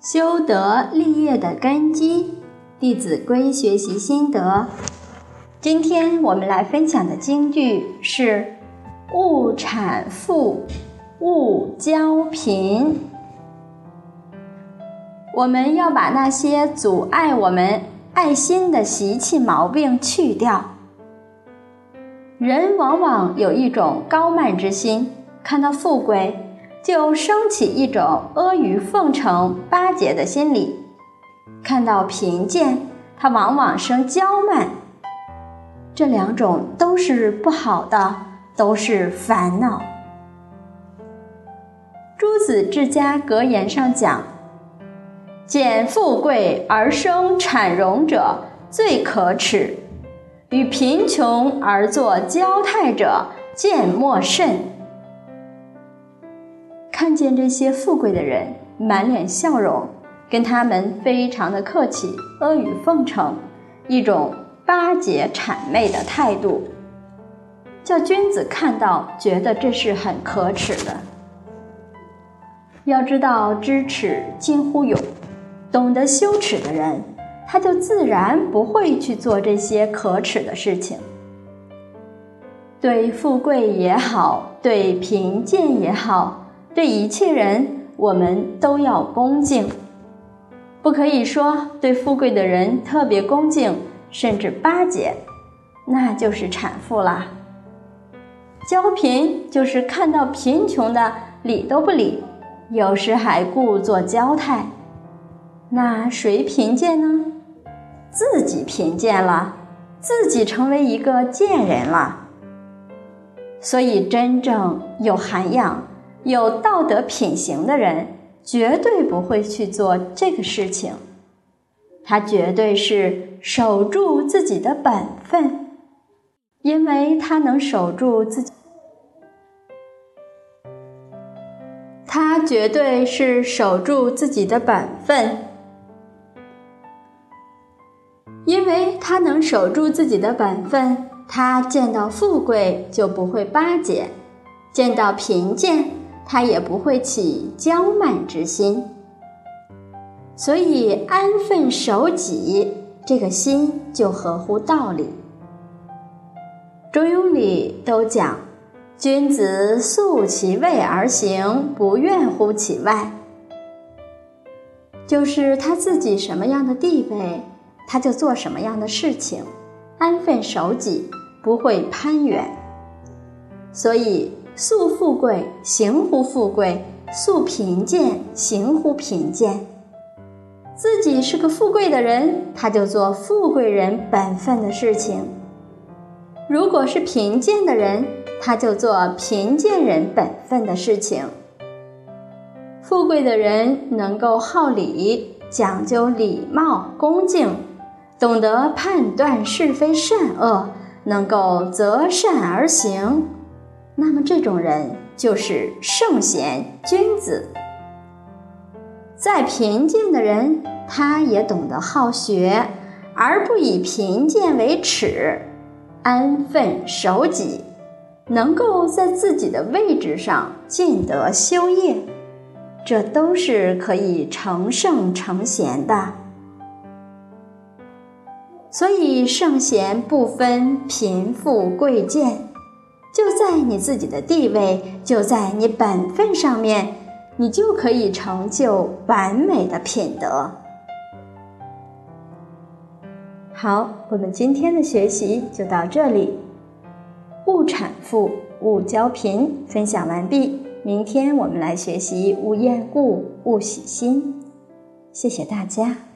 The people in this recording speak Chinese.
修德立业的根基，《弟子规》学习心得。今天我们来分享的金句是：“勿产富，勿骄贫。”我们要把那些阻碍我们爱心的习气毛病去掉。人往往有一种高慢之心，看到富贵。就升起一种阿谀奉承、巴结的心理；看到贫贱，他往往生骄慢。这两种都是不好的，都是烦恼。朱子治家格言上讲：“见富贵而生产荣者，最可耻；与贫穷而作交态者，见莫甚。”看见这些富贵的人满脸笑容，跟他们非常的客气，阿谀奉承，一种巴结谄媚的态度，叫君子看到觉得这是很可耻的。要知道知耻近乎勇，懂得羞耻的人，他就自然不会去做这些可耻的事情。对富贵也好，对贫贱也好。对一切人，我们都要恭敬，不可以说对富贵的人特别恭敬，甚至巴结，那就是产妇啦。骄贫就是看到贫穷的理都不理，有时还故作娇态，那谁贫贱呢？自己贫贱了，自己成为一个贱人了。所以，真正有涵养。有道德品行的人，绝对不会去做这个事情。他绝对是守住自己的本分，因为他能守住自己。他绝对是守住自己的本分，因为他能守住自己的本分。他见到富贵就不会巴结，见到贫贱。他也不会起骄慢之心，所以安分守己这个心就合乎道理。中庸里都讲，君子素其位而行，不怨乎其外。就是他自己什么样的地位，他就做什么样的事情，安分守己，不会攀援。所以。素富贵，行乎富贵；素贫贱，行乎贫贱。自己是个富贵的人，他就做富贵人本分的事情；如果是贫贱的人，他就做贫贱人本分的事情。富贵的人能够好礼，讲究礼貌恭敬，懂得判断是非善恶，能够择善而行。那么这种人就是圣贤君子。再贫贱的人，他也懂得好学，而不以贫贱为耻，安分守己，能够在自己的位置上尽德修业，这都是可以成圣成贤的。所以圣贤不分贫富贵贱。就在你自己的地位，就在你本分上面，你就可以成就完美的品德。好，我们今天的学习就到这里。勿产妇，勿交贫，分享完毕。明天我们来学习勿厌故，勿喜新。谢谢大家。